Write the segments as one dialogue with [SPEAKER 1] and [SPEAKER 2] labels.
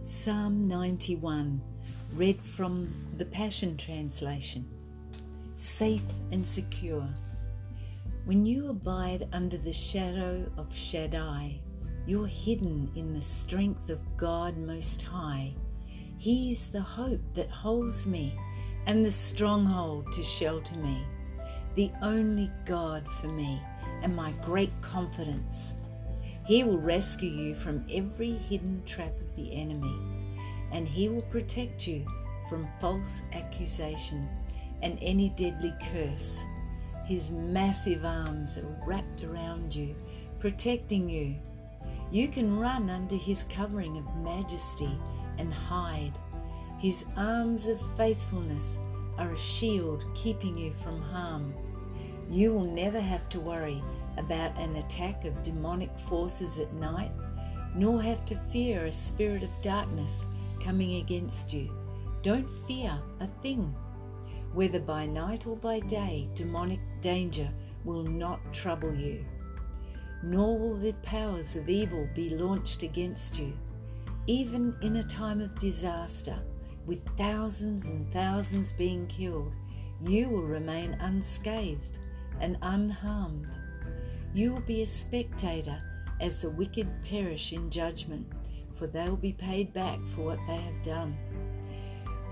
[SPEAKER 1] Psalm 91, read from the Passion Translation. Safe and secure. When you abide under the shadow of Shaddai, you're hidden in the strength of God Most High. He's the hope that holds me and the stronghold to shelter me, the only God for me and my great confidence. He will rescue you from every hidden trap of the enemy, and He will protect you from false accusation and any deadly curse. His massive arms are wrapped around you, protecting you. You can run under His covering of majesty and hide. His arms of faithfulness are a shield keeping you from harm. You will never have to worry about an attack of demonic forces at night, nor have to fear a spirit of darkness coming against you. Don't fear a thing. Whether by night or by day, demonic danger will not trouble you, nor will the powers of evil be launched against you. Even in a time of disaster, with thousands and thousands being killed, you will remain unscathed and unharmed. You will be a spectator as the wicked perish in judgment, for they will be paid back for what they have done.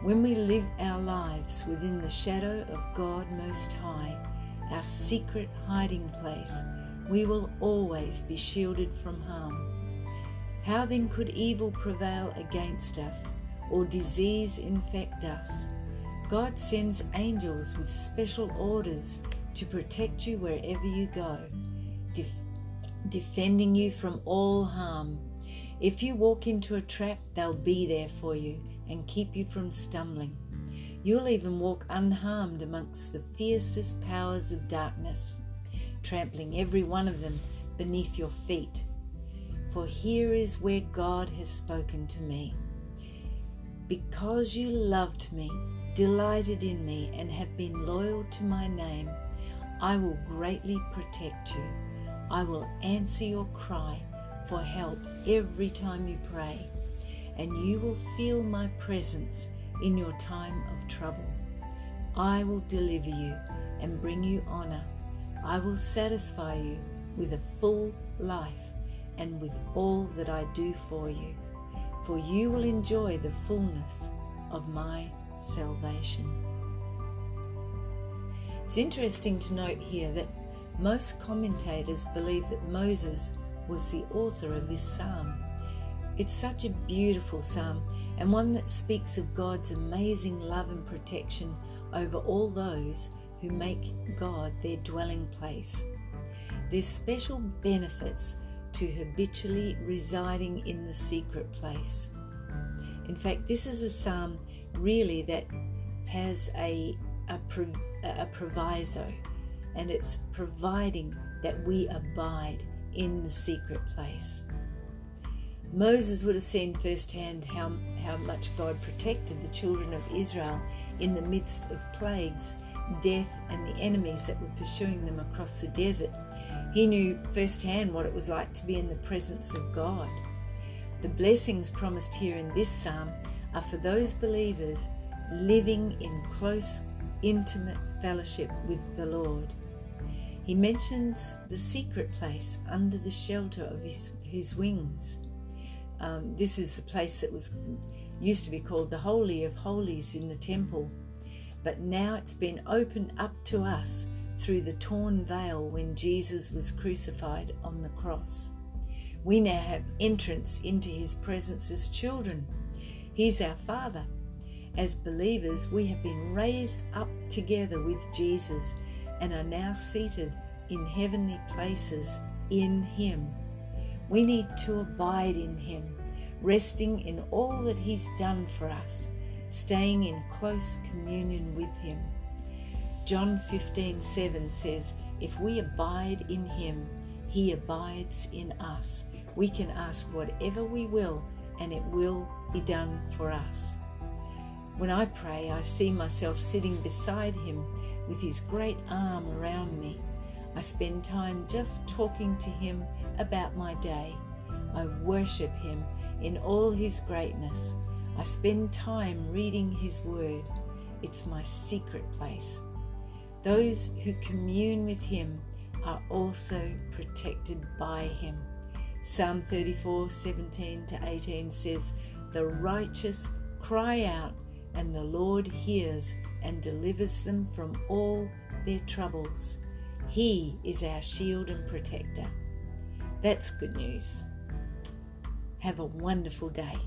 [SPEAKER 1] When we live our lives within the shadow of God Most High, our secret hiding place, we will always be shielded from harm. How then could evil prevail against us or disease infect us? God sends angels with special orders to protect you wherever you go, def- defending you from all harm. If you walk into a trap, they'll be there for you and keep you from stumbling. You'll even walk unharmed amongst the fiercest powers of darkness, trampling every one of them beneath your feet. For here is where God has spoken to me. Because you loved me, delighted in me, and have been loyal to my name, I will greatly protect you. I will answer your cry for help every time you pray, and you will feel my presence in your time of trouble. I will deliver you and bring you honor. I will satisfy you with a full life and with all that I do for you, for you will enjoy the fullness of my salvation. It's interesting to note here that most commentators believe that Moses was the author of this psalm. It's such a beautiful psalm and one that speaks of God's amazing love and protection over all those who make God their dwelling place. There's special benefits to habitually residing in the secret place. In fact, this is a psalm really that has a, a, a proviso, and it's providing that we abide in the secret place. Moses would have seen firsthand how, how much God protected the children of Israel in the midst of plagues, death, and the enemies that were pursuing them across the desert. He knew firsthand what it was like to be in the presence of God. The blessings promised here in this psalm are for those believers living in close, intimate fellowship with the Lord. He mentions the secret place under the shelter of his, his wings. Um, this is the place that was used to be called the Holy of Holies in the temple, but now it's been opened up to us through the torn veil when Jesus was crucified on the cross. We now have entrance into his presence as children. He's our Father. As believers, we have been raised up together with Jesus and are now seated in heavenly places in him. We need to abide in him, resting in all that he's done for us, staying in close communion with him. John 15 7 says, If we abide in him, he abides in us. We can ask whatever we will, and it will be done for us. When I pray, I see myself sitting beside him with his great arm around me. I spend time just talking to Him about my day. I worship Him in all His greatness. I spend time reading His Word. It's my secret place. Those who commune with Him are also protected by Him. Psalm 34 17 to 18 says, The righteous cry out, and the Lord hears and delivers them from all their troubles. He is our shield and protector. That's good news. Have a wonderful day.